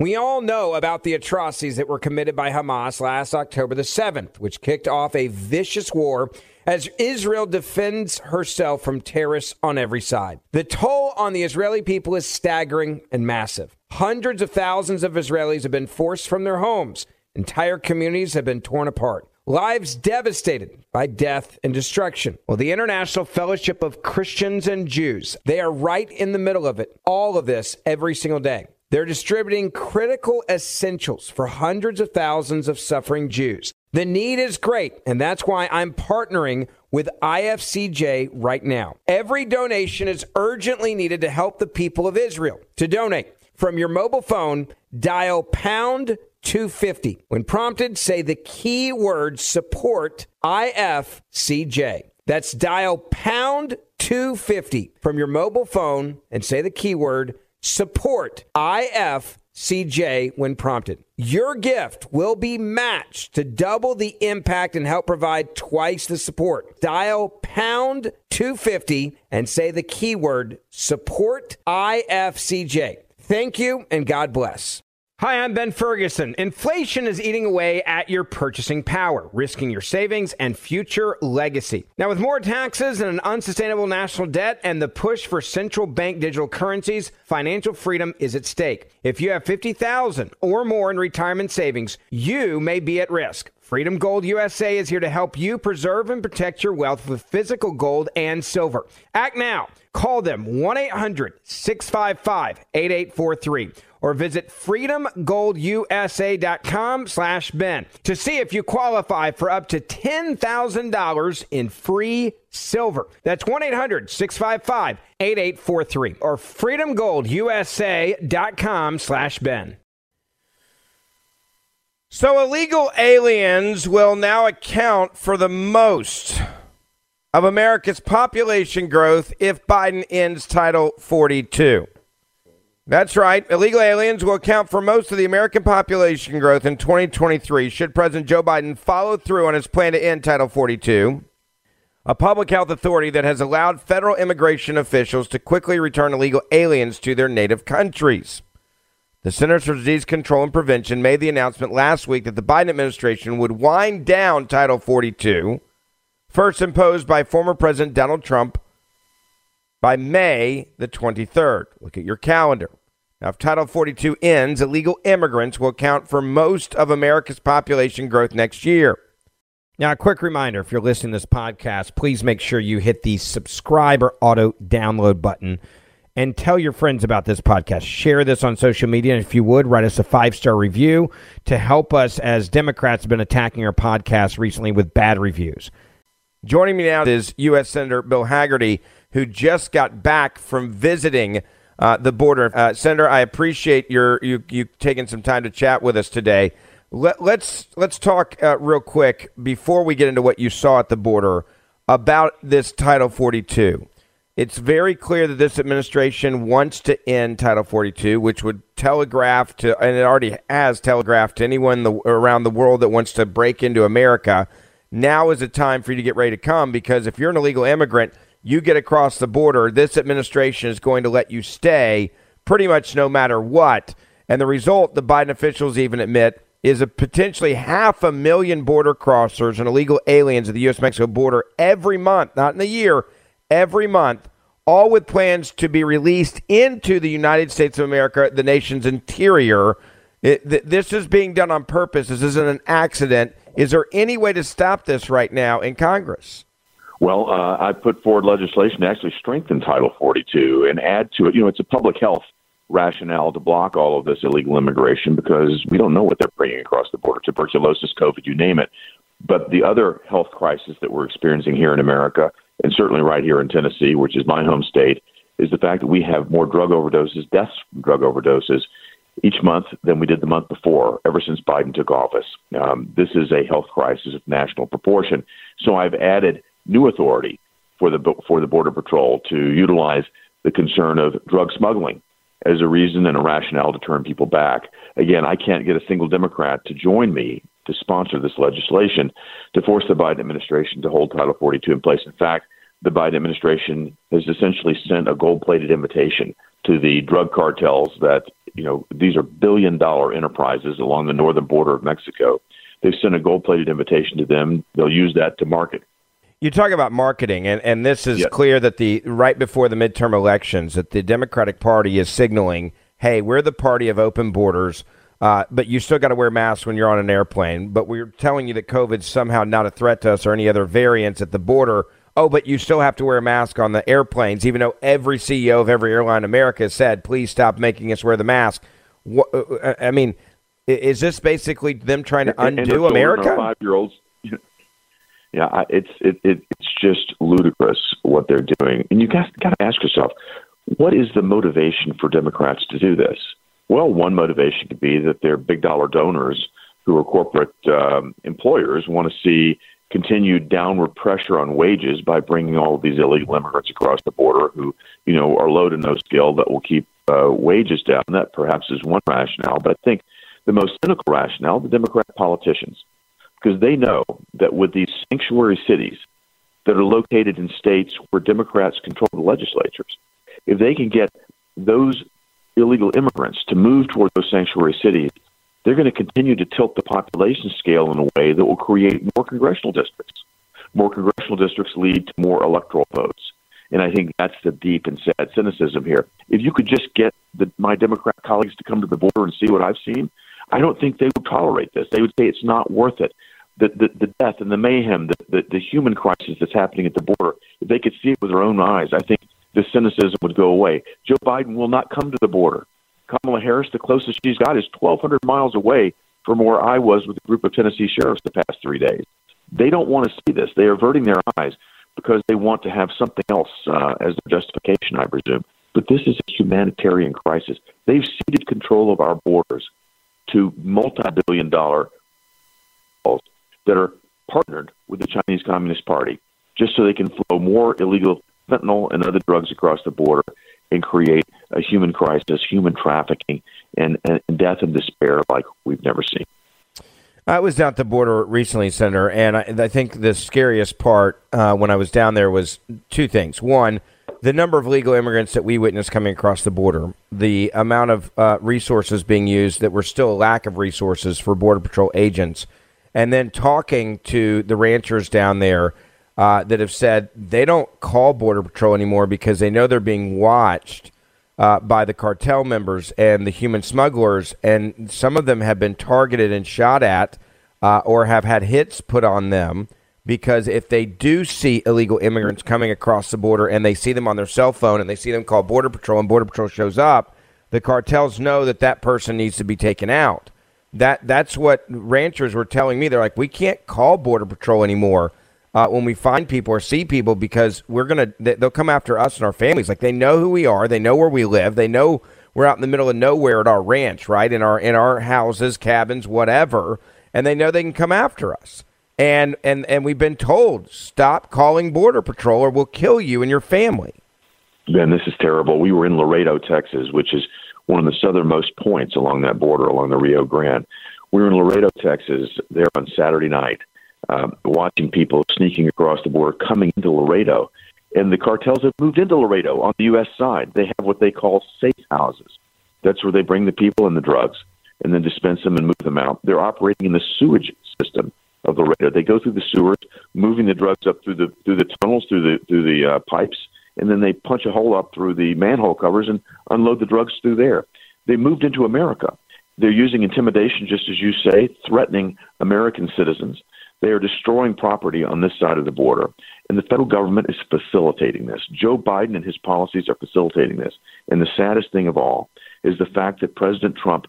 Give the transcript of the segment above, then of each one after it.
We all know about the atrocities that were committed by Hamas last October the 7th, which kicked off a vicious war as Israel defends herself from terrorists on every side. The toll on the Israeli people is staggering and massive. Hundreds of thousands of Israelis have been forced from their homes. Entire communities have been torn apart. Lives devastated by death and destruction. Well, the International Fellowship of Christians and Jews, they are right in the middle of it. All of this every single day. They're distributing critical essentials for hundreds of thousands of suffering Jews. The need is great, and that's why I'm partnering with IFCJ right now. Every donation is urgently needed to help the people of Israel. To donate from your mobile phone, dial pound 250. When prompted, say the keyword support IFCJ. That's dial pound 250 from your mobile phone and say the keyword support IFCJ when prompted. Your gift will be matched to double the impact and help provide twice the support. Dial pound 250 and say the keyword support IFCJ. Thank you and God bless. Hi, I'm Ben Ferguson. Inflation is eating away at your purchasing power, risking your savings and future legacy. Now, with more taxes and an unsustainable national debt and the push for central bank digital currencies, financial freedom is at stake. If you have 50,000 or more in retirement savings, you may be at risk. Freedom Gold USA is here to help you preserve and protect your wealth with physical gold and silver. Act now. Call them 1 800 655 8843 or visit freedomgoldusa.com slash Ben to see if you qualify for up to $10,000 in free silver. That's 1-800-655-8843 or freedomgoldusa.com slash Ben. So illegal aliens will now account for the most of America's population growth if Biden ends Title 42. That's right. Illegal aliens will account for most of the American population growth in 2023 should President Joe Biden follow through on his plan to end Title 42, a public health authority that has allowed federal immigration officials to quickly return illegal aliens to their native countries. The Centers for Disease Control and Prevention made the announcement last week that the Biden administration would wind down Title 42, first imposed by former President Donald Trump by May the 23rd. Look at your calendar. Now, if Title 42 ends, illegal immigrants will account for most of America's population growth next year. Now, a quick reminder if you're listening to this podcast, please make sure you hit the subscribe or auto download button and tell your friends about this podcast. Share this on social media. And if you would, write us a five star review to help us as Democrats have been attacking our podcast recently with bad reviews. Joining me now is U.S. Senator Bill Hagerty, who just got back from visiting uh, the border. Uh, Senator, I appreciate your you you taking some time to chat with us today. Let, us let's, let's talk uh, real quick before we get into what you saw at the border about this Title 42. It's very clear that this administration wants to end Title 42, which would telegraph to, and it already has telegraphed to anyone the, around the world that wants to break into America. Now is the time for you to get ready to come because if you're an illegal immigrant, you get across the border, this administration is going to let you stay pretty much no matter what. And the result, the Biden officials even admit, is a potentially half a million border crossers and illegal aliens at the U.S. Mexico border every month, not in a year, every month, all with plans to be released into the United States of America, the nation's interior. It, th- this is being done on purpose. This isn't an accident. Is there any way to stop this right now in Congress? Well, uh, I put forward legislation to actually strengthen Title 42 and add to it. You know, it's a public health rationale to block all of this illegal immigration because we don't know what they're bringing across the border tuberculosis, COVID, you name it. But the other health crisis that we're experiencing here in America, and certainly right here in Tennessee, which is my home state, is the fact that we have more drug overdoses, deaths from drug overdoses each month than we did the month before, ever since Biden took office. Um, this is a health crisis of national proportion. So I've added new authority for the for the Border Patrol to utilize the concern of drug smuggling as a reason and a rationale to turn people back. Again, I can't get a single Democrat to join me to sponsor this legislation to force the Biden administration to hold Title 42 in place. In fact, the Biden administration has essentially sent a gold-plated invitation to the drug cartels that you know these are billion-dollar enterprises along the northern border of Mexico. They've sent a gold-plated invitation to them. They'll use that to market you talk about marketing, and, and this is yep. clear that the right before the midterm elections that the Democratic Party is signaling, "Hey, we're the party of open borders." Uh, but you still got to wear masks when you're on an airplane. But we're telling you that COVID's somehow not a threat to us or any other variants at the border. Oh, but you still have to wear a mask on the airplanes, even though every CEO of every airline in America said, please stop making us wear the mask. What, uh, uh, I mean, is this basically them trying to undo America? Five year olds yeah, it's it, it it's just ludicrous what they're doing, and you got got to ask yourself, what is the motivation for Democrats to do this? Well, one motivation could be that their big dollar donors, who are corporate um, employers, want to see continued downward pressure on wages by bringing all of these illegal immigrants across the border, who you know are low to no skill that will keep uh, wages down. That perhaps is one rationale, but I think the most cynical rationale, the Democrat politicians because they know that with these sanctuary cities that are located in states where Democrats control the legislatures, if they can get those illegal immigrants to move toward those sanctuary cities, they're going to continue to tilt the population scale in a way that will create more congressional districts. More congressional districts lead to more electoral votes. And I think that's the deep and sad cynicism here. If you could just get the, my Democrat colleagues to come to the border and see what I've seen, I don't think they would tolerate this. They would say it's not worth it the, the, the death and the mayhem, the, the, the human crisis that's happening at the border, if they could see it with their own eyes, I think the cynicism would go away. Joe Biden will not come to the border. Kamala Harris, the closest she's got is 1,200 miles away from where I was with a group of Tennessee sheriffs the past three days. They don't want to see this. They are averting their eyes because they want to have something else uh, as their justification, I presume. But this is a humanitarian crisis. They've ceded control of our borders to multi billion dollar that are partnered with the Chinese Communist Party just so they can flow more illegal fentanyl and other drugs across the border and create a human crisis, human trafficking, and, and death and despair like we've never seen. I was down at the border recently, Senator, and I, I think the scariest part uh, when I was down there was two things. One, the number of legal immigrants that we witnessed coming across the border, the amount of uh, resources being used that were still a lack of resources for Border Patrol agents and then talking to the ranchers down there uh, that have said they don't call Border Patrol anymore because they know they're being watched uh, by the cartel members and the human smugglers, and some of them have been targeted and shot at uh, or have had hits put on them because if they do see illegal immigrants coming across the border and they see them on their cell phone and they see them call Border Patrol and Border Patrol shows up, the cartels know that that person needs to be taken out. That that's what ranchers were telling me. They're like, we can't call border patrol anymore uh, when we find people or see people because we're gonna they'll come after us and our families. Like they know who we are, they know where we live, they know we're out in the middle of nowhere at our ranch, right? In our in our houses, cabins, whatever, and they know they can come after us. And and and we've been told stop calling border patrol or we'll kill you and your family. Ben, this is terrible. We were in Laredo, Texas, which is one of the southernmost points along that border along the Rio Grande. We were in Laredo, Texas, there on Saturday night, um, watching people sneaking across the border coming into Laredo. And the cartels have moved into Laredo on the U.S. side. They have what they call safe houses. That's where they bring the people and the drugs and then dispense them and move them out. They're operating in the sewage system of Laredo. They go through the sewers, moving the drugs up through the through the tunnels, through the through the uh, pipes, and then they punch a hole up through the manhole covers and unload the drugs through there. They moved into America. They're using intimidation, just as you say, threatening American citizens. They are destroying property on this side of the border, and the federal government is facilitating this. Joe Biden and his policies are facilitating this. And the saddest thing of all is the fact that President Trump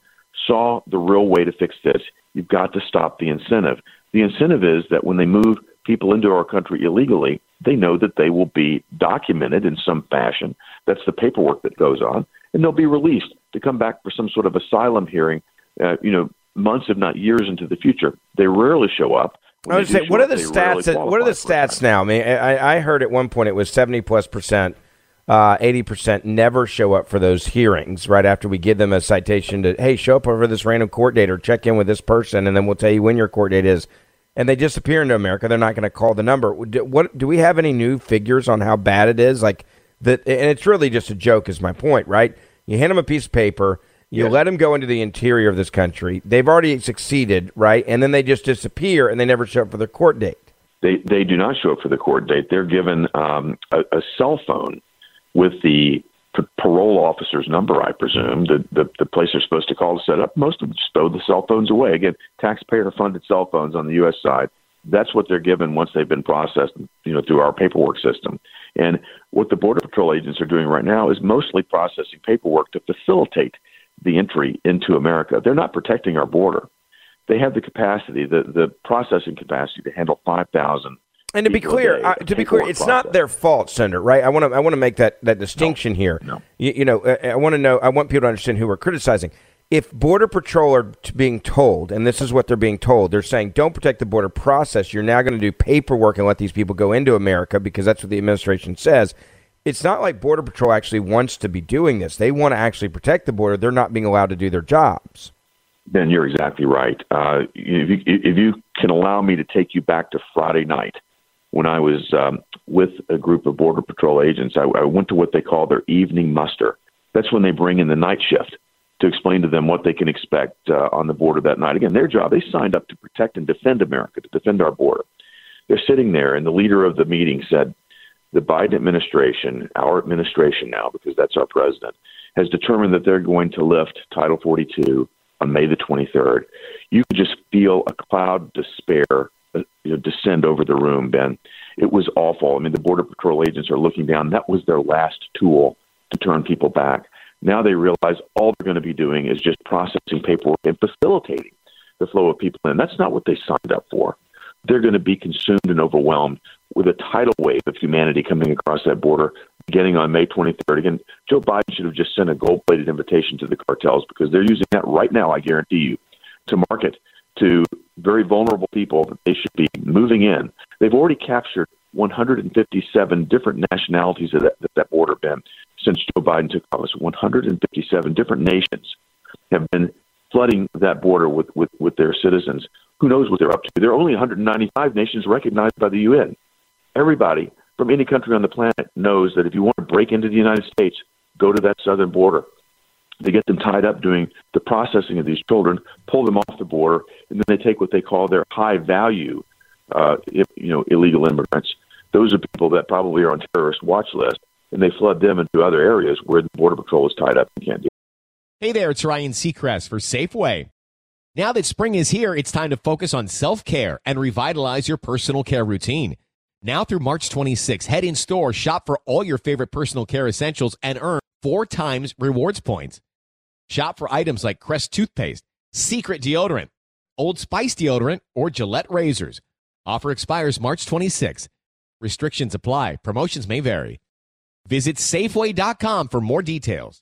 saw the real way to fix this. You've got to stop the incentive. The incentive is that when they move people into our country illegally, they know that they will be documented in some fashion. That's the paperwork that goes on, and they'll be released to come back for some sort of asylum hearing. Uh, you know, months, if not years, into the future. They rarely show up. I was say, what are the stats? That, what are the stats now? I mean, I, I heard at one point it was seventy plus percent, uh, eighty percent never show up for those hearings. Right after we give them a citation to, hey, show up over this random court date or check in with this person, and then we'll tell you when your court date is. And they disappear into America. They're not going to call the number. Do, what do we have any new figures on how bad it is? Like that, and it's really just a joke. Is my point, right? You hand them a piece of paper you let them go into the interior of this country. They've already succeeded, right? And then they just disappear and they never show up for their court date. They they do not show up for the court date. They're given um, a, a, cell phone with the p- parole officer's number, I presume, the, the the place they're supposed to call to set up. Most of them just throw the cell phones away. Again, taxpayer-funded cell phones on the U.S. side. That's what they're given once they've been processed, you know, through our paperwork system. And what the Border Patrol agents are doing right now is mostly processing paperwork to facilitate the entry into America. They're not protecting our border. They have the capacity, the the processing capacity to handle five thousand. And to be clear, uh, to be clear, it's process. not their fault, Senator. Right? I want to I want to make that that distinction no, here. No. You, you know, I, I want to know. I want people to understand who we're criticizing. If Border Patrol are being told, and this is what they're being told, they're saying, don't protect the border process. You're now going to do paperwork and let these people go into America because that's what the administration says it's not like Border Patrol actually wants to be doing this. They want to actually protect the border. They're not being allowed to do their jobs. Ben, you're exactly right. Uh, if, you, if you can allow me to take you back to Friday night, when I was um, with a group of Border Patrol agents, I, I went to what they call their evening muster. That's when they bring in the night shift to explain to them what they can expect uh, on the border that night. Again, their job, they signed up to protect and defend America, to defend our border. They're sitting there, and the leader of the meeting said, the Biden administration, our administration now, because that's our president, has determined that they're going to lift Title 42 on May the 23rd. You could just feel a cloud of despair you know, descend over the room, Ben. It was awful. I mean, the Border Patrol agents are looking down. That was their last tool to turn people back. Now they realize all they're going to be doing is just processing paperwork and facilitating the flow of people in. That's not what they signed up for. They're going to be consumed and overwhelmed with a tidal wave of humanity coming across that border beginning on May 23rd. Again, Joe Biden should have just sent a gold plated invitation to the cartels because they're using that right now, I guarantee you, to market to very vulnerable people that they should be moving in. They've already captured 157 different nationalities at that, that border, Ben, since Joe Biden took office. 157 different nations have been flooding that border with, with, with their citizens. Who knows what they're up to? There are only 195 nations recognized by the UN everybody from any country on the planet knows that if you want to break into the United States, go to that southern border. They get them tied up doing the processing of these children, pull them off the border, and then they take what they call their high value, uh, you know, illegal immigrants. Those are people that probably are on terrorist watch list, and they flood them into other areas where the border patrol is tied up and can't do. Hey there, it's Ryan Seacrest for Safeway. Now that spring is here, it's time to focus on self care and revitalize your personal care routine. Now through March 26, head in store, shop for all your favorite personal care essentials, and earn four times rewards points. Shop for items like Crest toothpaste, Secret deodorant, Old Spice deodorant, or Gillette razors. Offer expires March 26. Restrictions apply. Promotions may vary. Visit Safeway.com for more details.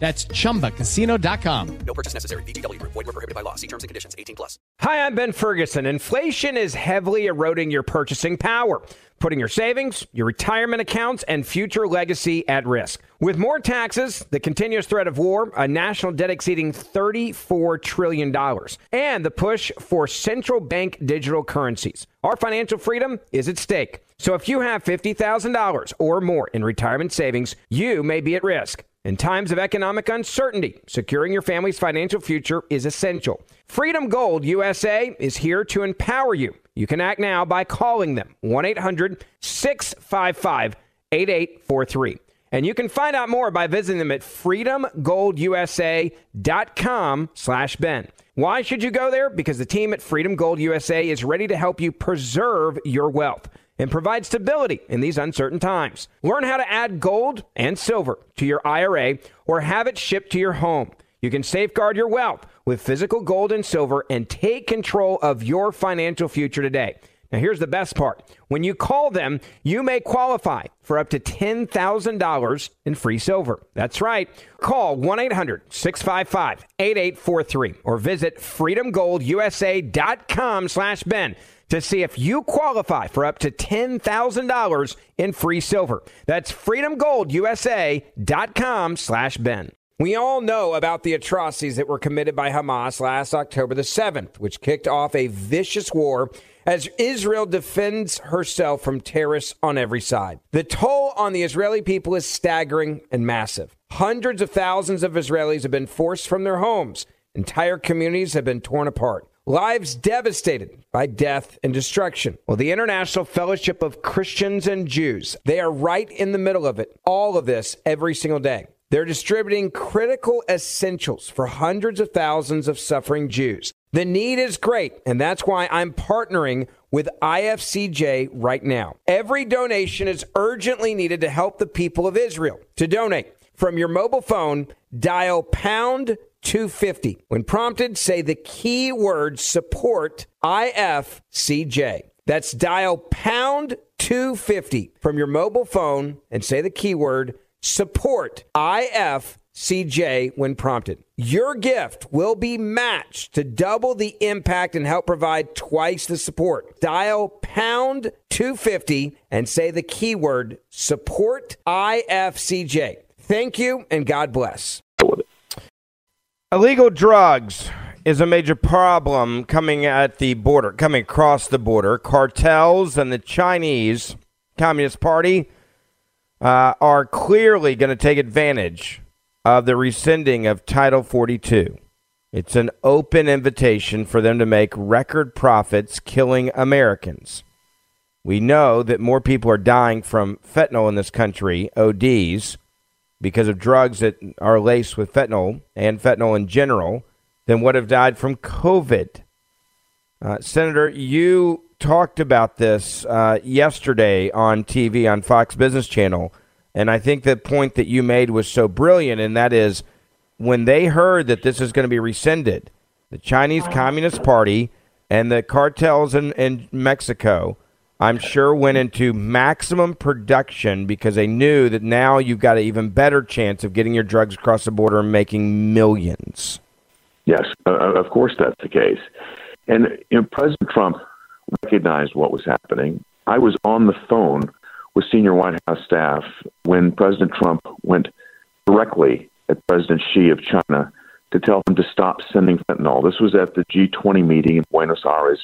That's ChumbaCasino.com. No purchase necessary. VGW Group. Void were prohibited by law. See terms and conditions. 18 plus. Hi, I'm Ben Ferguson. Inflation is heavily eroding your purchasing power, putting your savings, your retirement accounts, and future legacy at risk. With more taxes, the continuous threat of war, a national debt exceeding $34 trillion, and the push for central bank digital currencies, our financial freedom is at stake. So if you have $50,000 or more in retirement savings, you may be at risk. In times of economic uncertainty, securing your family's financial future is essential. Freedom Gold USA is here to empower you. You can act now by calling them 1 800 655 8843. And you can find out more by visiting them at freedomgoldusa.com slash Ben. Why should you go there? Because the team at Freedom Gold USA is ready to help you preserve your wealth and provide stability in these uncertain times. Learn how to add gold and silver to your IRA or have it shipped to your home. You can safeguard your wealth with physical gold and silver and take control of your financial future today. Now, here's the best part. When you call them, you may qualify for up to $10,000 in free silver. That's right. Call 1 800 655 8843 or visit freedomgoldusa.com slash Ben to see if you qualify for up to $10,000 in free silver. That's freedomgoldusa.com slash Ben. We all know about the atrocities that were committed by Hamas last October the 7th, which kicked off a vicious war as Israel defends herself from terrorists on every side. The toll on the Israeli people is staggering and massive. Hundreds of thousands of Israelis have been forced from their homes. Entire communities have been torn apart. Lives devastated by death and destruction. Well, the International Fellowship of Christians and Jews, they are right in the middle of it. All of this every single day. They're distributing critical essentials for hundreds of thousands of suffering Jews. The need is great, and that's why I'm partnering with IFCJ right now. Every donation is urgently needed to help the people of Israel. To donate from your mobile phone, dial pound 250. When prompted, say the keyword support IFCJ. That's dial pound 250 from your mobile phone and say the keyword support IFCJ when prompted. Your gift will be matched to double the impact and help provide twice the support. Dial pound 250 and say the keyword support IFCJ. Thank you and God bless. Illegal drugs is a major problem coming at the border, coming across the border. Cartels and the Chinese Communist Party uh, are clearly going to take advantage of the rescinding of Title 42. It's an open invitation for them to make record profits killing Americans. We know that more people are dying from fentanyl in this country, ODs, because of drugs that are laced with fentanyl and fentanyl in general than would have died from COVID. Uh, Senator, you talked about this uh, yesterday on TV on Fox Business Channel, and I think the point that you made was so brilliant, and that is when they heard that this is going to be rescinded, the Chinese Communist Party and the cartels in, in Mexico – I'm sure went into maximum production because they knew that now you've got an even better chance of getting your drugs across the border and making millions. Yes, uh, of course that's the case. And you know, President Trump recognized what was happening. I was on the phone with senior White House staff when President Trump went directly at President Xi of China to tell him to stop sending fentanyl. This was at the G20 meeting in Buenos Aires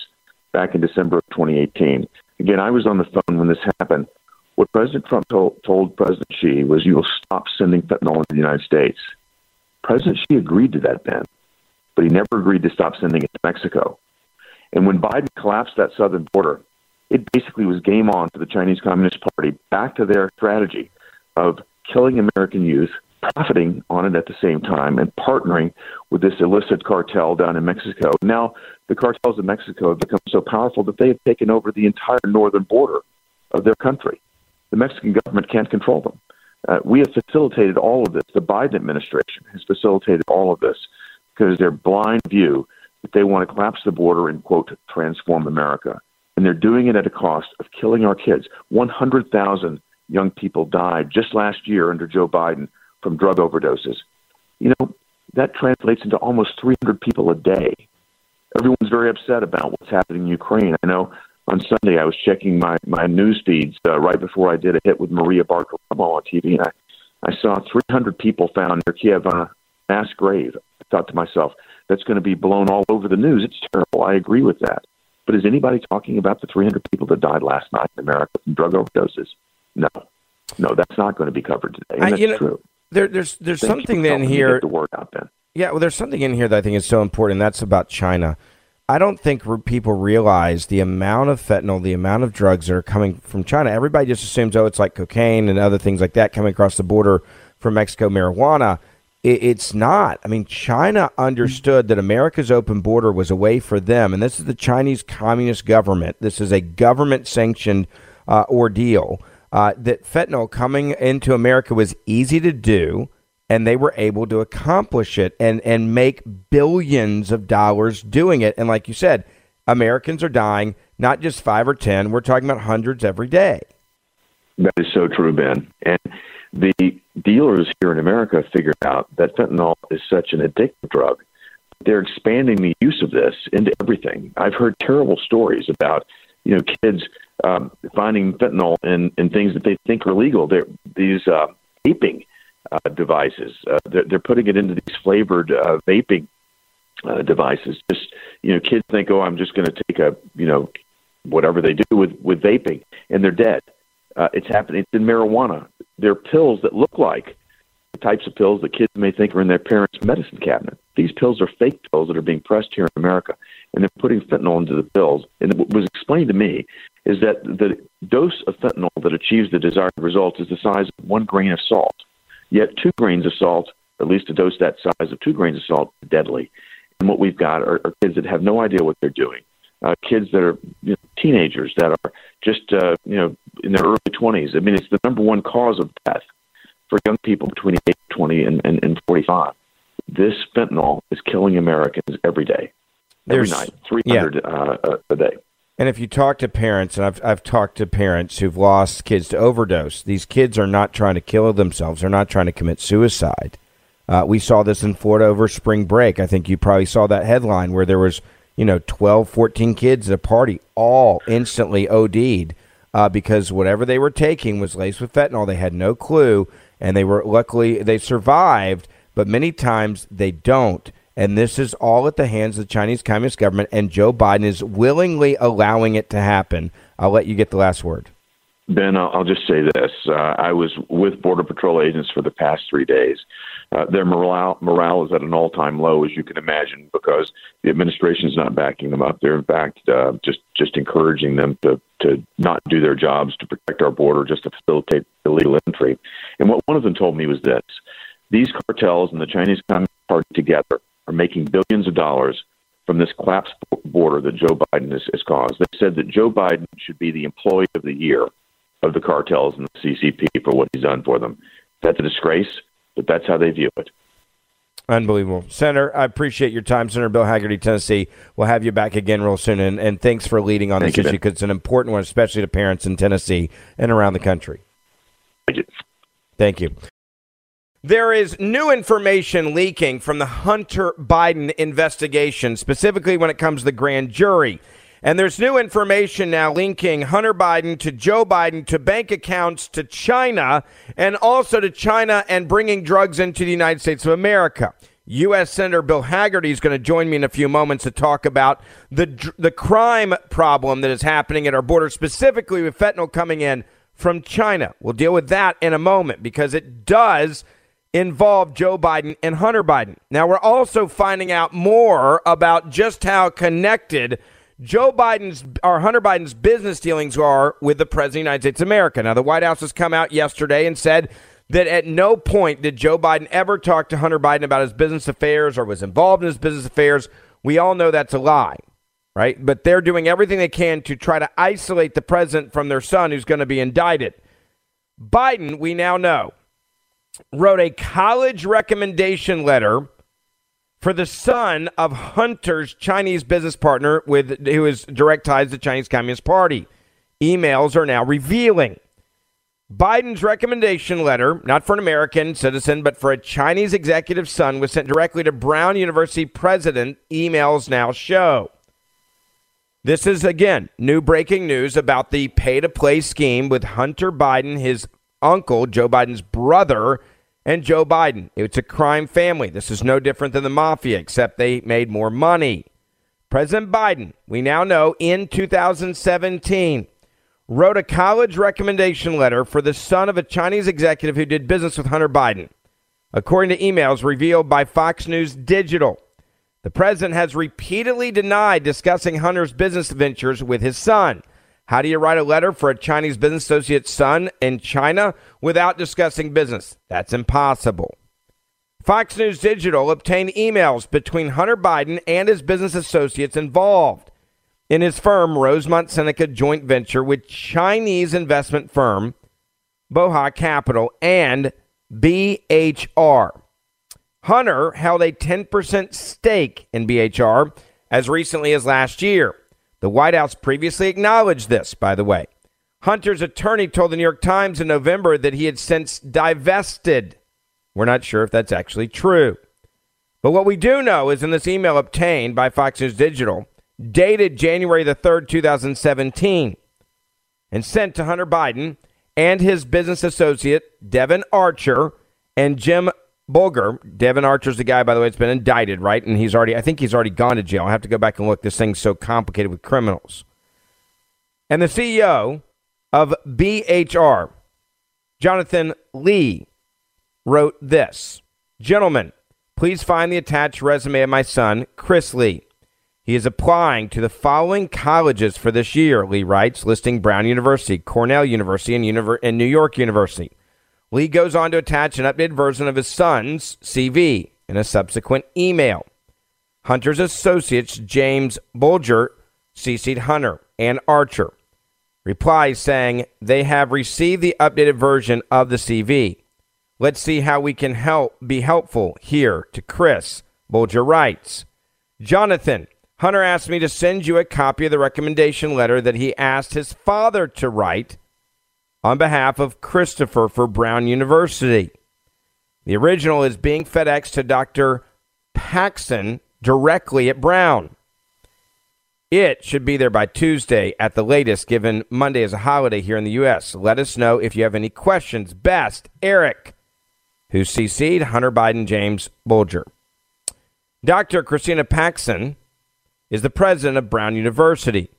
back in December of 2018. Again, I was on the phone when this happened. What President Trump told, told President Xi was, "You will stop sending fentanyl into the United States." President Xi agreed to that then, but he never agreed to stop sending it to Mexico. And when Biden collapsed that southern border, it basically was game on for the Chinese Communist Party back to their strategy of killing American youth, profiting on it at the same time, and partnering with this illicit cartel down in Mexico. Now, the cartels in Mexico have become so powerful that they have taken over the entire northern border of their country. The Mexican government can't control them. Uh, we have facilitated all of this. The Biden administration has facilitated all of this because their blind view that they want to collapse the border and, quote, transform America. And they're doing it at a cost of killing our kids. 100,000 young people died just last year under Joe Biden from drug overdoses. you know, that translates into almost 300 people a day. Everyone's very upset about what's happening in Ukraine. I know on Sunday I was checking my, my news feeds uh, right before I did a hit with Maria Bartiromo on TV, and I, I saw 300 people found near Kiev on a mass grave. I thought to myself, that's going to be blown all over the news. It's terrible. I agree with that. But is anybody talking about the 300 people that died last night in America from drug overdoses? No. No, that's not going to be covered today. And I- that's know, true. There, there's there's Thank something in here. The word out. Yeah, well, there's something in here that I think is so important. That's about China. I don't think people realize the amount of fentanyl, the amount of drugs that are coming from China. Everybody just assumes, oh, it's like cocaine and other things like that coming across the border from Mexico, marijuana. It, it's not. I mean, China understood that America's open border was a way for them, and this is the Chinese Communist government. This is a government sanctioned uh, ordeal. Uh, that fentanyl coming into America was easy to do and they were able to accomplish it and and make billions of dollars doing it and like you said americans are dying not just 5 or 10 we're talking about hundreds every day That is so true, Ben. And the dealers here in America figured out that fentanyl is such an addictive drug. They're expanding the use of this into everything. I've heard terrible stories about, you know, kids um, finding fentanyl in, in things that they think are legal. They're, these uh, vaping uh, devices, uh, they're, they're putting it into these flavored uh, vaping uh, devices. Just, you know, kids think, oh, I'm just going to take a, you know, whatever they do with, with vaping, and they're dead. Uh, it's happening. It's in marijuana. They're pills that look like types of pills that kids may think are in their parents' medicine cabinet. These pills are fake pills that are being pressed here in America, and they're putting fentanyl into the pills. And what was explained to me is that the dose of fentanyl that achieves the desired result is the size of one grain of salt. Yet two grains of salt, at least a dose that size of two grains of salt, is deadly. And what we've got are, are kids that have no idea what they're doing. Uh, kids that are you know, teenagers that are just uh, you know in their early 20s. I mean, it's the number one cause of death for young people between the age of 20 and, and, and 45. This fentanyl is killing Americans every day, every There's- night, 300 uh, a, a day. and if you talk to parents and I've, I've talked to parents who've lost kids to overdose these kids are not trying to kill themselves. They're not trying to commit suicide. Uh, we saw this in florida over spring break. I think you probably saw that headline where there was you know 12 14 kids at a party all instantly od'd uh, because whatever they were taking was laced with fentanyl. They had no clue and they were luckily they survived but many times they don't and this is all at the hands of the Chinese Communist government, and Joe Biden is willingly allowing it to happen. I'll let you get the last word. Ben, I'll, just say this. Uh, I was with Border Patrol agents for the past three days. Uh, their morale, morale is at an all time low, as you can imagine, because the administration is not backing them up. They're, in fact, uh, just, just encouraging them to, to not do their jobs to protect our border, just to facilitate illegal entry. And what one of them told me was this these cartels and the Chinese Communist Party together are making billions of dollars from this collapsed border that Joe Biden has, has caused. They said that Joe Biden should be the employee of the year of the cartels and the CCP for what he's done for them. That's a disgrace, but that's how they view it. Unbelievable. Senator, I appreciate your time. Senator Bill Hagerty, Tennessee. We'll have you back again real soon. And, and thanks for leading on Thank this you, issue because it's an important one, especially to parents in Tennessee and around the country. Thank you. Thank you. There is new information leaking from the Hunter Biden investigation, specifically when it comes to the grand jury. And there's new information now linking Hunter Biden to Joe Biden to bank accounts to China and also to China and bringing drugs into the United States of America. U.S. Senator Bill Hagerty is going to join me in a few moments to talk about the the crime problem that is happening at our border, specifically with fentanyl coming in from China. We'll deal with that in a moment because it does involve Joe Biden and Hunter Biden. Now, we're also finding out more about just how connected Joe Biden's or Hunter Biden's business dealings are with the President of the United States of America. Now, the White House has come out yesterday and said that at no point did Joe Biden ever talk to Hunter Biden about his business affairs or was involved in his business affairs. We all know that's a lie, right? But they're doing everything they can to try to isolate the president from their son who's going to be indicted. Biden, we now know, wrote a college recommendation letter for the son of Hunter's Chinese business partner with who is direct ties to the Chinese Communist Party. Emails are now revealing Biden's recommendation letter, not for an American citizen, but for a Chinese executive son, was sent directly to Brown University president, emails now show. This is, again, new breaking news about the pay to play scheme with Hunter Biden, his uncle, Joe Biden's brother, and Joe Biden. It's a crime family. This is no different than the mafia, except they made more money. President Biden, we now know in 2017, wrote a college recommendation letter for the son of a Chinese executive who did business with Hunter Biden. According to emails revealed by Fox News Digital, the president has repeatedly denied discussing Hunter's business ventures with his son. How do you write a letter for a Chinese business associate's son in China without discussing business? That's impossible. Fox News Digital obtained emails between Hunter Biden and his business associates involved in his firm Rosemont Seneca joint venture with Chinese investment firm Bohai Capital and BHR. Hunter held a 10% stake in BHR as recently as last year. The White House previously acknowledged this, by the way. Hunter's attorney told the New York Times in November that he had since divested. We're not sure if that's actually true. But what we do know is in this email obtained by Fox News Digital, dated January the 3rd, 2017, and sent to Hunter Biden and his business associate, Devon Archer, and Jim Bulger. Devon Archer's the guy, by the way, that's been indicted, right? And he's already, I think he's already gone to jail. I have to go back and look. This thing's so complicated with criminals. And the CEO of BHR, Jonathan Lee, wrote this Gentlemen, please find the attached resume of my son, Chris Lee. He is applying to the following colleges for this year, Lee writes, listing Brown University, Cornell University, and, Univer- and New York University. Lee goes on to attach an updated version of his son's CV in a subsequent email. Hunter's associates, James Bulger, CC'd Hunter and Archer. Replies saying they have received the updated version of the CV. Let's see how we can help be helpful here to Chris. Bulger writes, Jonathan, Hunter asked me to send you a copy of the recommendation letter that he asked his father to write on behalf of Christopher for Brown University. The original is being FedEx to Dr. Paxson directly at Brown. It should be there by Tuesday at the latest, given Monday is a holiday here in the U.S. Let us know if you have any questions. Best, Eric, who CC'd Hunter Biden James Bulger. Dr. Christina Paxson is the president of Brown University.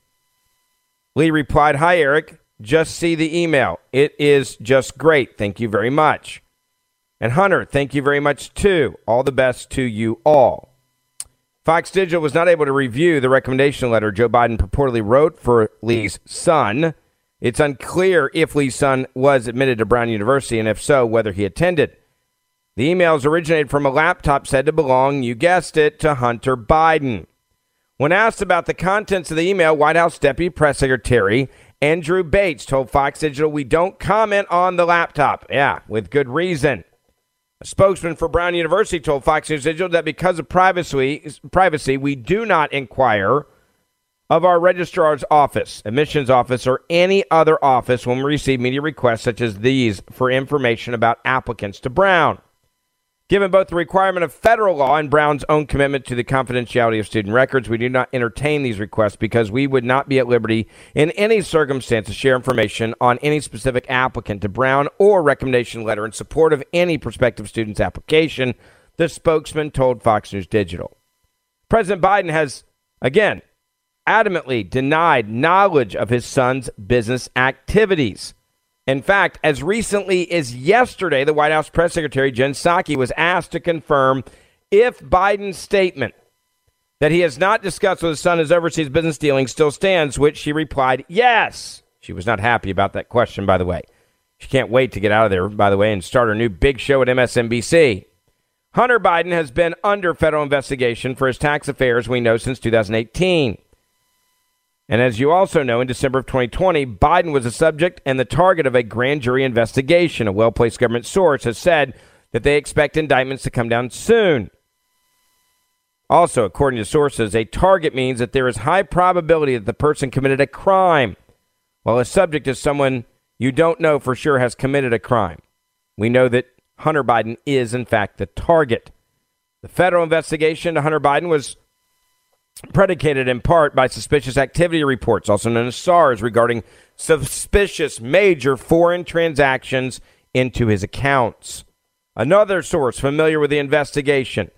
Lee replied, Hi, Eric. Just see the email. It is just great. Thank you very much. And Hunter, thank you very much too. All the best to you all. Fox Digital was not able to review the recommendation letter Joe Biden purportedly wrote for Lee's son. It's unclear if Lee's son was admitted to Brown University, and if so, whether he attended. The emails originated from a laptop said to belong, you guessed it, to Hunter Biden. When asked about the contents of the email, White House Deputy Press Secretary Andrew Bates told Fox Digital, We don't comment on the laptop. Yeah, with good reason. A spokesman for Brown University told Fox News Digital that because of privacy, privacy, we do not inquire of our registrar's office, admissions office, or any other office when we receive media requests such as these for information about applicants to Brown. Given both the requirement of federal law and Brown's own commitment to the confidentiality of student records, we do not entertain these requests because we would not be at liberty in any circumstance to share information on any specific applicant to Brown or recommendation letter in support of any prospective student's application, the spokesman told Fox News Digital. President Biden has, again, adamantly denied knowledge of his son's business activities. In fact, as recently as yesterday, the White House press secretary Jen Psaki was asked to confirm if Biden's statement that he has not discussed with his son his overseas business dealings still stands, which she replied, yes. She was not happy about that question, by the way. She can't wait to get out of there, by the way, and start her new big show at MSNBC. Hunter Biden has been under federal investigation for his tax affairs, we know, since 2018. And as you also know, in December of 2020, Biden was the subject and the target of a grand jury investigation. A well placed government source has said that they expect indictments to come down soon. Also, according to sources, a target means that there is high probability that the person committed a crime, while a subject is someone you don't know for sure has committed a crime. We know that Hunter Biden is, in fact, the target. The federal investigation to Hunter Biden was predicated in part by suspicious activity reports, also known as SARS, regarding suspicious major foreign transactions into his accounts. Another source familiar with the investigation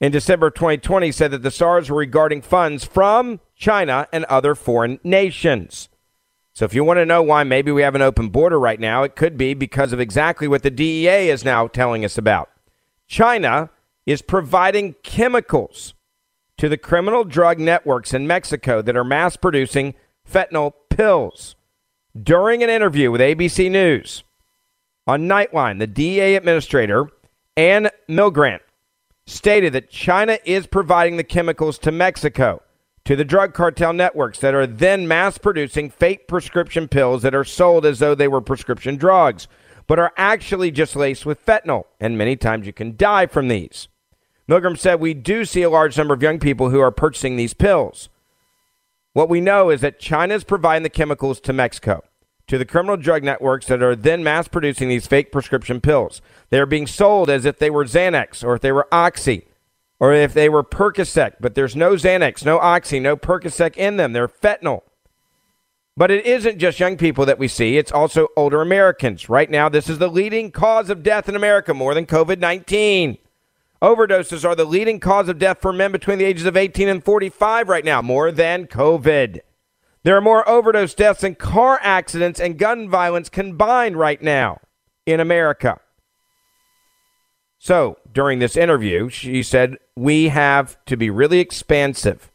in December 2020 said that the SARS were regarding funds from China and other foreign nations. So if you want to know why maybe we have an open border right now, it could be because of exactly what the DEA is now telling us about. China is providing chemicals to the criminal drug networks in Mexico that are mass producing fentanyl pills. During an interview with ABC News on Nightline, the DEA administrator, Anne Milgram, stated that China is providing the chemicals to Mexico, to the drug cartel networks that are then mass producing fake prescription pills that are sold as though they were prescription drugs, but are actually just laced with fentanyl. And many times you can die from these. Milgram said, We do see a large number of young people who are purchasing these pills. What we know is that China is providing the chemicals to Mexico, to the criminal drug networks that are then mass producing these fake prescription pills. They are being sold as if they were Xanax or if they were Oxy or if they were Percocet, but there's no Xanax, no Oxy, no Percocet in them. They're fentanyl. But it isn't just young people that we see, it's also older Americans. Right now, this is the leading cause of death in America, more than COVID 19. Overdoses are the leading cause of death for men between the ages of 18 and 45 right now, more than COVID. There are more overdose deaths and car accidents and gun violence combined right now in America. So, during this interview, she said, We have to be really expansive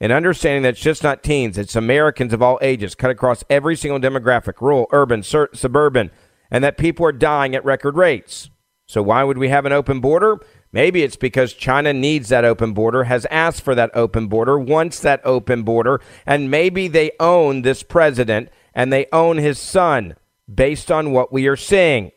in understanding that it's just not teens, it's Americans of all ages, cut across every single demographic rural, urban, sur- suburban, and that people are dying at record rates. So, why would we have an open border? Maybe it's because China needs that open border, has asked for that open border, wants that open border, and maybe they own this president and they own his son based on what we are seeing.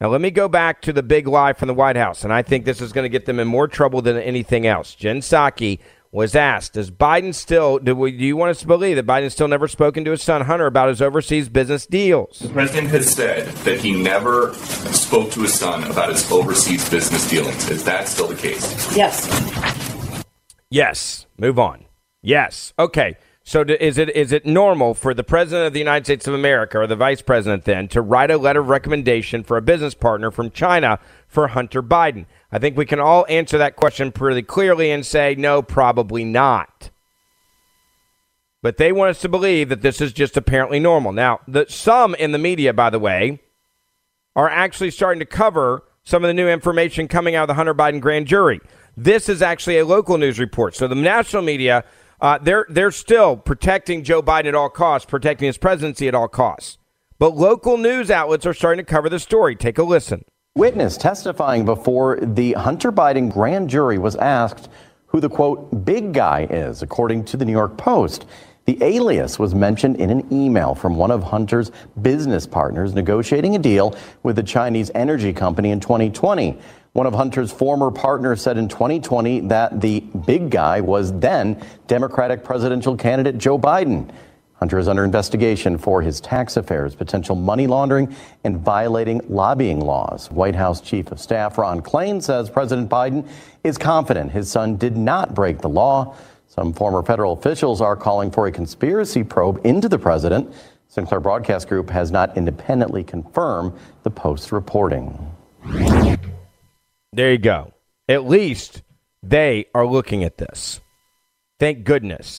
Now, let me go back to the big lie from the White House, and I think this is going to get them in more trouble than anything else. Jen Psaki was asked, Does Biden still, do, we, do you want us to believe that Biden still never spoken to his son Hunter about his overseas business deals? The president has said that he never spoke to his son about his overseas business dealings. Is that still the case? Yes. Yes. Move on. Yes. Okay. So is it is it normal for the president of the United States of America or the vice president then to write a letter of recommendation for a business partner from China for Hunter Biden? I think we can all answer that question pretty clearly and say no, probably not. But they want us to believe that this is just apparently normal. Now, the, some in the media, by the way, are actually starting to cover some of the new information coming out of the Hunter Biden grand jury. This is actually a local news report. So the national media uh, they're they're still protecting Joe Biden at all costs, protecting his presidency at all costs. But local news outlets are starting to cover the story. Take a listen. Witness testifying before the Hunter Biden grand jury was asked who the quote big guy is, according to the New York Post. The alias was mentioned in an email from one of Hunter's business partners negotiating a deal with a Chinese energy company in 2020. One of Hunter's former partners said in 2020 that the big guy was then Democratic presidential candidate Joe Biden. Hunter is under investigation for his tax affairs, potential money laundering, and violating lobbying laws. White House Chief of Staff Ron Klain says President Biden is confident his son did not break the law. Some former federal officials are calling for a conspiracy probe into the president. Sinclair Broadcast Group has not independently confirmed the Post reporting. There you go. At least they are looking at this. Thank goodness.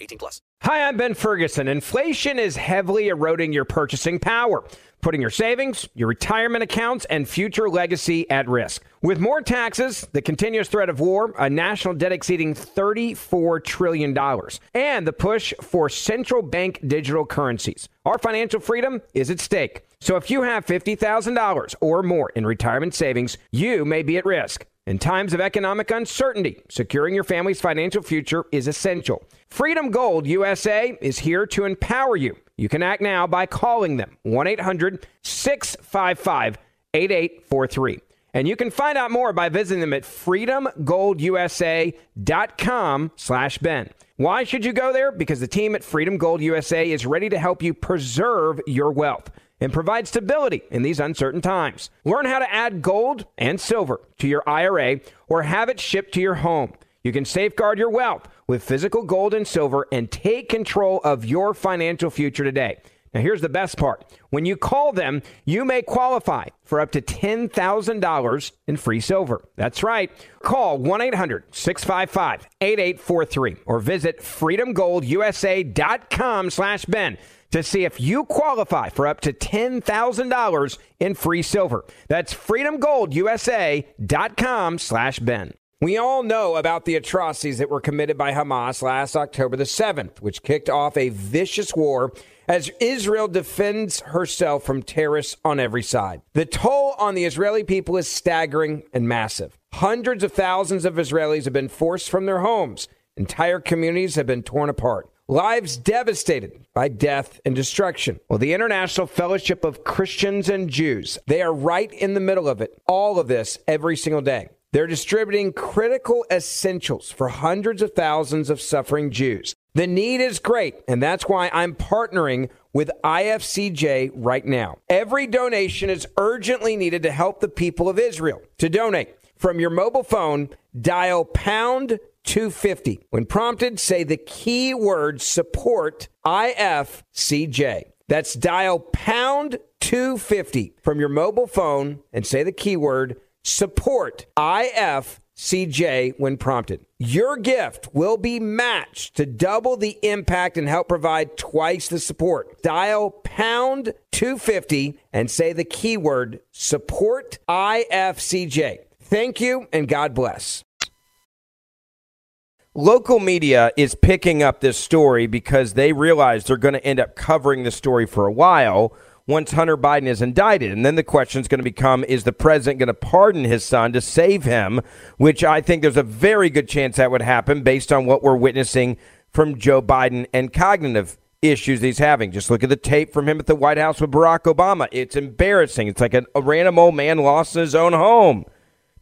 18 plus. Hi, I'm Ben Ferguson. Inflation is heavily eroding your purchasing power, putting your savings, your retirement accounts, and future legacy at risk. With more taxes, the continuous threat of war, a national debt exceeding $34 trillion, and the push for central bank digital currencies, our financial freedom is at stake. So if you have $50,000 or more in retirement savings, you may be at risk. In times of economic uncertainty, securing your family's financial future is essential. Freedom Gold USA is here to empower you. You can act now by calling them 1 800 655 8843. And you can find out more by visiting them at freedomgoldusa.com slash Ben. Why should you go there? Because the team at Freedom Gold USA is ready to help you preserve your wealth and provide stability in these uncertain times. Learn how to add gold and silver to your IRA or have it shipped to your home. You can safeguard your wealth with physical gold and silver and take control of your financial future today. Now, here's the best part. When you call them, you may qualify for up to $10,000 in free silver. That's right. Call 1 800 655 8843 or visit freedomgoldusa.com slash Ben to see if you qualify for up to $10,000 in free silver. That's freedomgoldusa.com slash Ben. We all know about the atrocities that were committed by Hamas last October the 7th, which kicked off a vicious war as Israel defends herself from terrorists on every side. The toll on the Israeli people is staggering and massive. Hundreds of thousands of Israelis have been forced from their homes. Entire communities have been torn apart. Lives devastated by death and destruction. Well, the International Fellowship of Christians and Jews, they are right in the middle of it. All of this every single day. They're distributing critical essentials for hundreds of thousands of suffering Jews. The need is great, and that's why I'm partnering with IFCJ right now. Every donation is urgently needed to help the people of Israel. To donate from your mobile phone, dial pound 250. When prompted, say the keyword support IFCJ. That's dial pound 250 from your mobile phone and say the keyword support IFCJ when prompted. Your gift will be matched to double the impact and help provide twice the support. Dial pound 250 and say the keyword support IFCJ. Thank you and God bless. Local media is picking up this story because they realize they're going to end up covering the story for a while once Hunter Biden is indicted. And then the question is going to become is the president going to pardon his son to save him? Which I think there's a very good chance that would happen based on what we're witnessing from Joe Biden and cognitive issues he's having. Just look at the tape from him at the White House with Barack Obama. It's embarrassing. It's like a, random old man lost in his own home.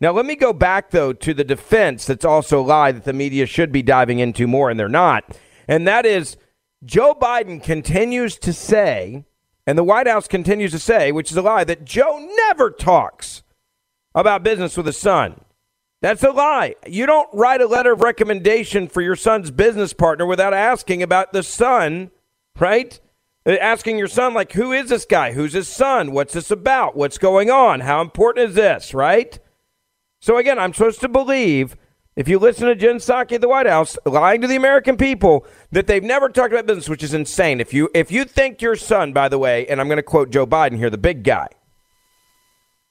Now, let me go back, though, to the defense that's also a lie that the media should be diving into more, and they're not. And that is Joe Biden continues to say, and the White House continues to say, which is a lie, that Joe never talks about business with his son. That's a lie. You don't write a letter of recommendation for your son's business partner without asking about the son, right? Uh, asking your son, like, who is this guy? Who's his son? What's this about? What's going on? How important is this, right? So again, I'm supposed to believe, if you listen to Jen Psaki at the White House lying to the American people, that they've never talked about business, which is insane. If you if you think your son, by the way, and I'm going to quote Joe Biden here, the big guy.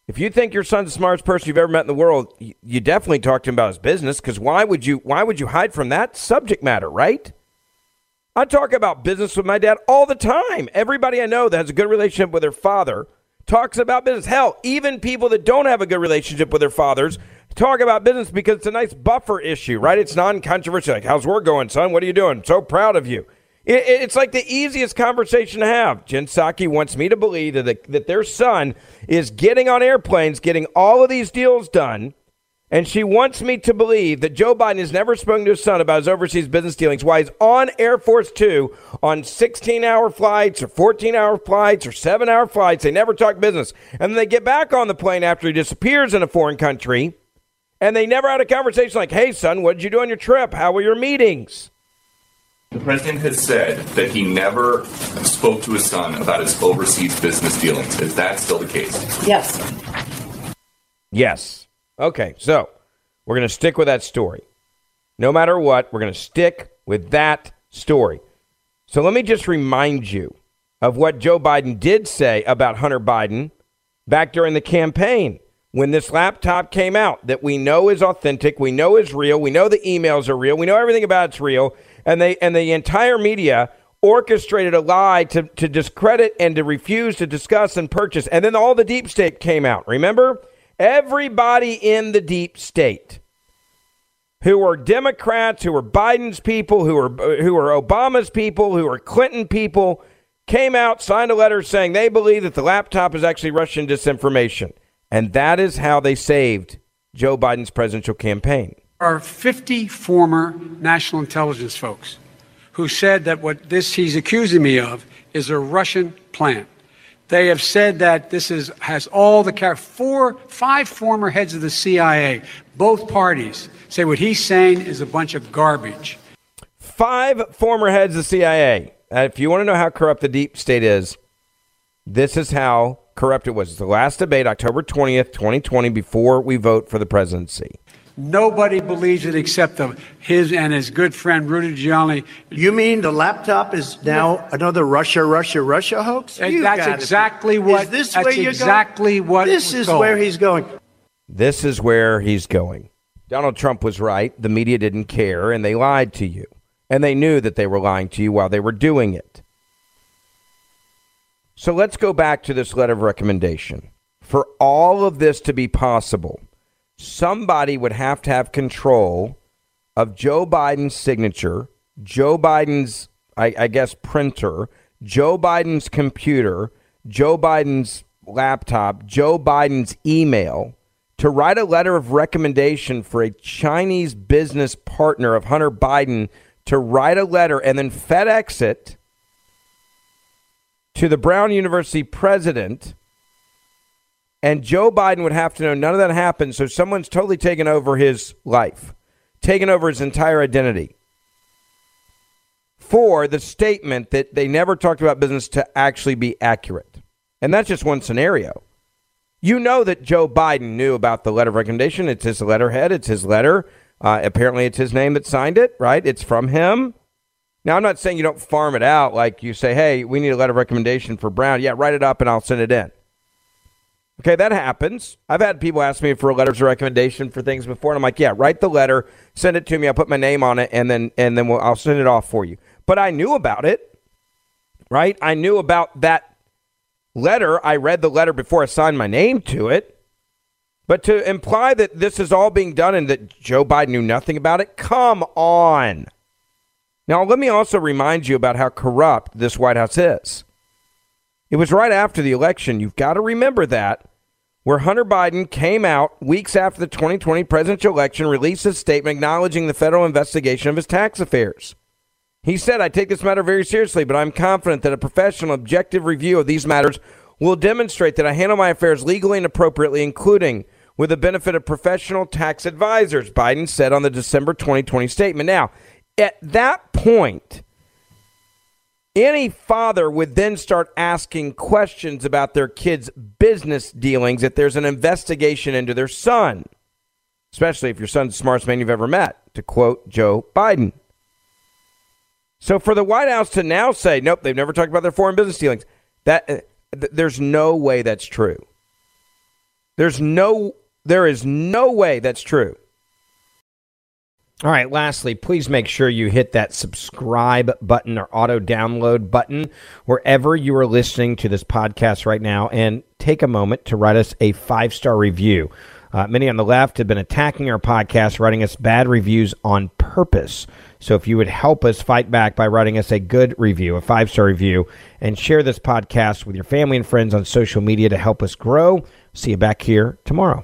If you think your son's the smartest person you've ever met in the world, you, definitely talk to him about his business. Because why would you why would you hide from that subject matter, right? I talk about business with my dad all the time. Everybody I know that has a good relationship with their father talks about business. Hell, even people that don't have a good relationship with their fathers talk about business because it's a nice buffer issue, right? It's non controversial. Like, how's work going, son? What are you doing? So proud of you. It, it's like the easiest conversation to have. Jen Psaki wants me to believe that, the, that their son is getting on airplanes, getting all of these deals done. And she wants me to believe that Joe Biden has never spoken to his son about his overseas business dealings while he's on Air Force Two on 16 hour flights or 14 hour flights or seven hour flights. They never talk business. And then they get back on the plane after he disappears in a foreign country And they never had a conversation like, hey, son, what did you do on your trip? How were your meetings? The president has said that he never spoke to his son about his overseas business dealings. Is that still the case? Yes. Yes. Okay, so we're going to stick with that story. No matter what, we're going to stick with that story. So let me just remind you of what Joe Biden did say about Hunter Biden back during the campaign when this laptop came out that we know is authentic, we know is real, we know the emails are real, we know everything about it's real, and they and the entire media orchestrated a lie to, to discredit and to refuse to discuss and purchase. And then all the deep state came out. Remember? Everybody in the deep state who are Democrats, who are Biden's people, who are who are Obama's people, who are Clinton people, came out, signed a letter saying they believe that the laptop is actually Russian disinformation. And that is how they saved Joe Biden's presidential campaign. Are 50 former national intelligence folks who said that what this he's accusing me of is a Russian plant. They have said that this is has all the car four five former heads of the CIA, both parties say what he's saying is a bunch of garbage. Five former heads of the CIA. Uh, if you want to know how corrupt the deep state is, this is how corrupt it was. It's the last debate, October 20th, 2020, before we vote for the presidency. Nobody believes it except the, his and his good friend Rudy Giuliani. You mean the laptop is now another Russia, Russia, Russia hoax? And You that's exactly be- what- Is this that's where you're exactly going? what This is going. where he's going. This is where he's going. Donald Trump was right. The media didn't care, and they lied to you. And they knew that they were lying to you while they were doing it. So let's go back to this letter of recommendation. For all of this to be possible, somebody would have to have control of Joe Biden's signature, Joe Biden's, I, I guess, printer, Joe Biden's computer, Joe Biden's laptop, Joe Biden's email to write a letter of recommendation for a Chinese business partner of Hunter Biden to write a letter and then FedEx it to the Brown University president. And Joe Biden would have to know none of that happened. So someone's totally taken over his life, taken over his entire identity. For the statement that they never talked about business to actually be accurate. And that's just one scenario. You know that Joe Biden knew about the letter of recommendation. It's his letterhead, it's his letter. Uh, apparently, it's his name that signed it, right? It's from him. Now, I'm not saying you don't farm it out like you say, hey, we need a letter of recommendation for Brown. Yeah, write it up and I'll send it in. Okay, that happens. I've had people ask me for letters of recommendation for things before, and I'm like, yeah, write the letter, send it to me. I'll put my name on it, and then and then we'll, I'll send it off for you. But I knew about it, right? I knew about that letter. I read the letter before I signed my name to it. But to imply that this is all being done and that Joe Biden knew nothing about it, come on. Now, let me also remind you about how corrupt this White House is. It was right after the election, you've got to remember that, where Hunter Biden came out weeks after the 2020 presidential election, released a statement acknowledging the federal investigation of his tax affairs. He said, I take this matter very seriously, but I'm confident that a professional, objective review of these matters will demonstrate that I handle my affairs legally and appropriately, including with the benefit of professional tax advisors, Biden said on the December 2020 statement. Now, at that point, any father would then start asking questions about their kids' business dealings if there's an investigation into their son, especially if your son's the smartest man you've ever met, to quote Joe Biden. So for the White House to now say, nope, they've never talked about their foreign business dealings, that uh, th- there's no way that's true. There's no, there is no way that's true. All right, lastly, please make sure you hit that subscribe button or auto download button wherever you are listening to this podcast right now and take a moment to write us a five star review. Uh, many on the left have been attacking our podcast, writing us bad reviews on purpose. So if you would help us fight back by writing us a good review, a five star review, and share this podcast with your family and friends on social media to help us grow, see you back here tomorrow.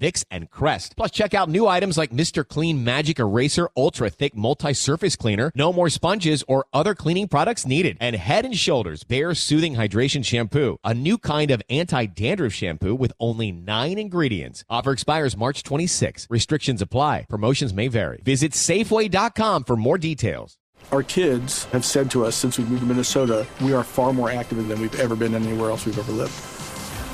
Vicks, and Crest. Plus, check out new items like Mr. Clean Magic Eraser Ultra Thick Multi-Surface Cleaner. No more sponges or other cleaning products needed. And Head and Shoulders Bare Soothing Hydration Shampoo, a new kind of anti-dandruff shampoo with only nine ingredients. Offer expires March 26. Restrictions apply. Promotions may vary. Visit Safeway.com for more details. Our kids have said to us since we moved to Minnesota, we are far more active than we've ever been anywhere else we've ever lived.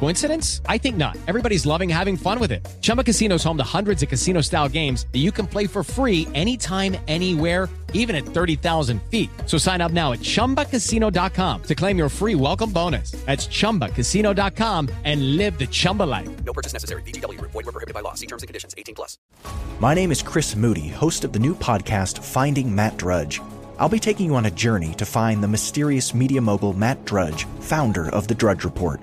Coincidence? I think not. Everybody's loving having fun with it. Chumba Casino is home to hundreds of casino style games that you can play for free anytime, anywhere, even at 30,000 feet. So sign up now at chumbacasino.com to claim your free welcome bonus. That's chumbacasino.com and live the Chumba life. No purchase necessary. VGW. Void were prohibited by law. See terms and conditions. 18 plus. My name is Chris Moody, host of the new podcast, Finding Matt Drudge. I'll be taking you on a journey to find the mysterious media mogul Matt Drudge, founder of The Drudge Report.